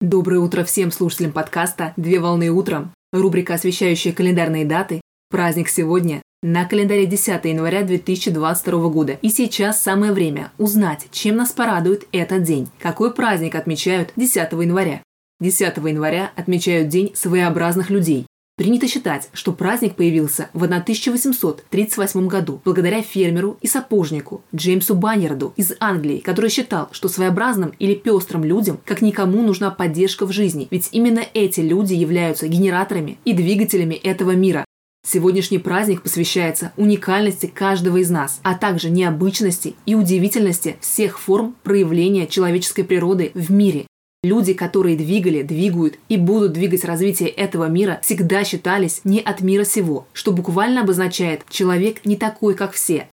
Доброе утро всем слушателям подкаста «Две волны утром». Рубрика, освещающая календарные даты. Праздник сегодня. На календаре 10 января 2022 года. И сейчас самое время узнать, чем нас порадует этот день. Какой праздник отмечают 10 января? 10 января отмечают День своеобразных людей. Принято считать, что праздник появился в 1838 году благодаря фермеру и сапожнику Джеймсу Баннерду из Англии, который считал, что своеобразным или пестрым людям как никому нужна поддержка в жизни, ведь именно эти люди являются генераторами и двигателями этого мира. Сегодняшний праздник посвящается уникальности каждого из нас, а также необычности и удивительности всех форм проявления человеческой природы в мире. Люди, которые двигали, двигают и будут двигать развитие этого мира, всегда считались не от мира сего, что буквально обозначает «человек не такой, как все».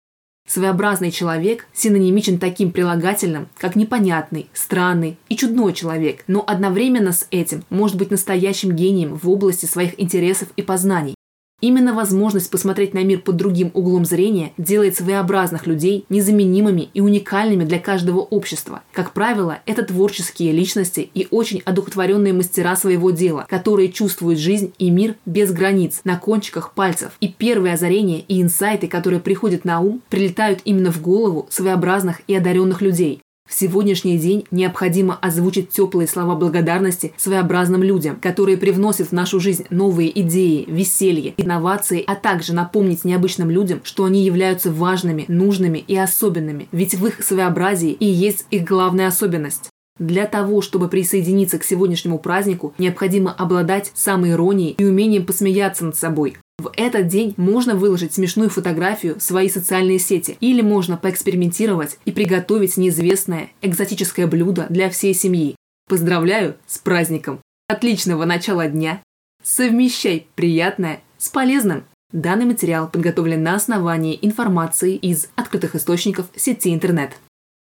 Своеобразный человек синонимичен таким прилагательным, как непонятный, странный и чудной человек, но одновременно с этим может быть настоящим гением в области своих интересов и познаний. Именно возможность посмотреть на мир под другим углом зрения делает своеобразных людей незаменимыми и уникальными для каждого общества. Как правило, это творческие личности и очень одухотворенные мастера своего дела, которые чувствуют жизнь и мир без границ, на кончиках пальцев. И первые озарения и инсайты, которые приходят на ум, прилетают именно в голову своеобразных и одаренных людей. В сегодняшний день необходимо озвучить теплые слова благодарности своеобразным людям, которые привносят в нашу жизнь новые идеи, веселье, инновации, а также напомнить необычным людям, что они являются важными, нужными и особенными, ведь в их своеобразии и есть их главная особенность. Для того, чтобы присоединиться к сегодняшнему празднику, необходимо обладать самоиронией и умением посмеяться над собой, в этот день можно выложить смешную фотографию в свои социальные сети или можно поэкспериментировать и приготовить неизвестное экзотическое блюдо для всей семьи. Поздравляю с праздником! Отличного начала дня! Совмещай приятное с полезным! Данный материал подготовлен на основании информации из открытых источников сети интернет.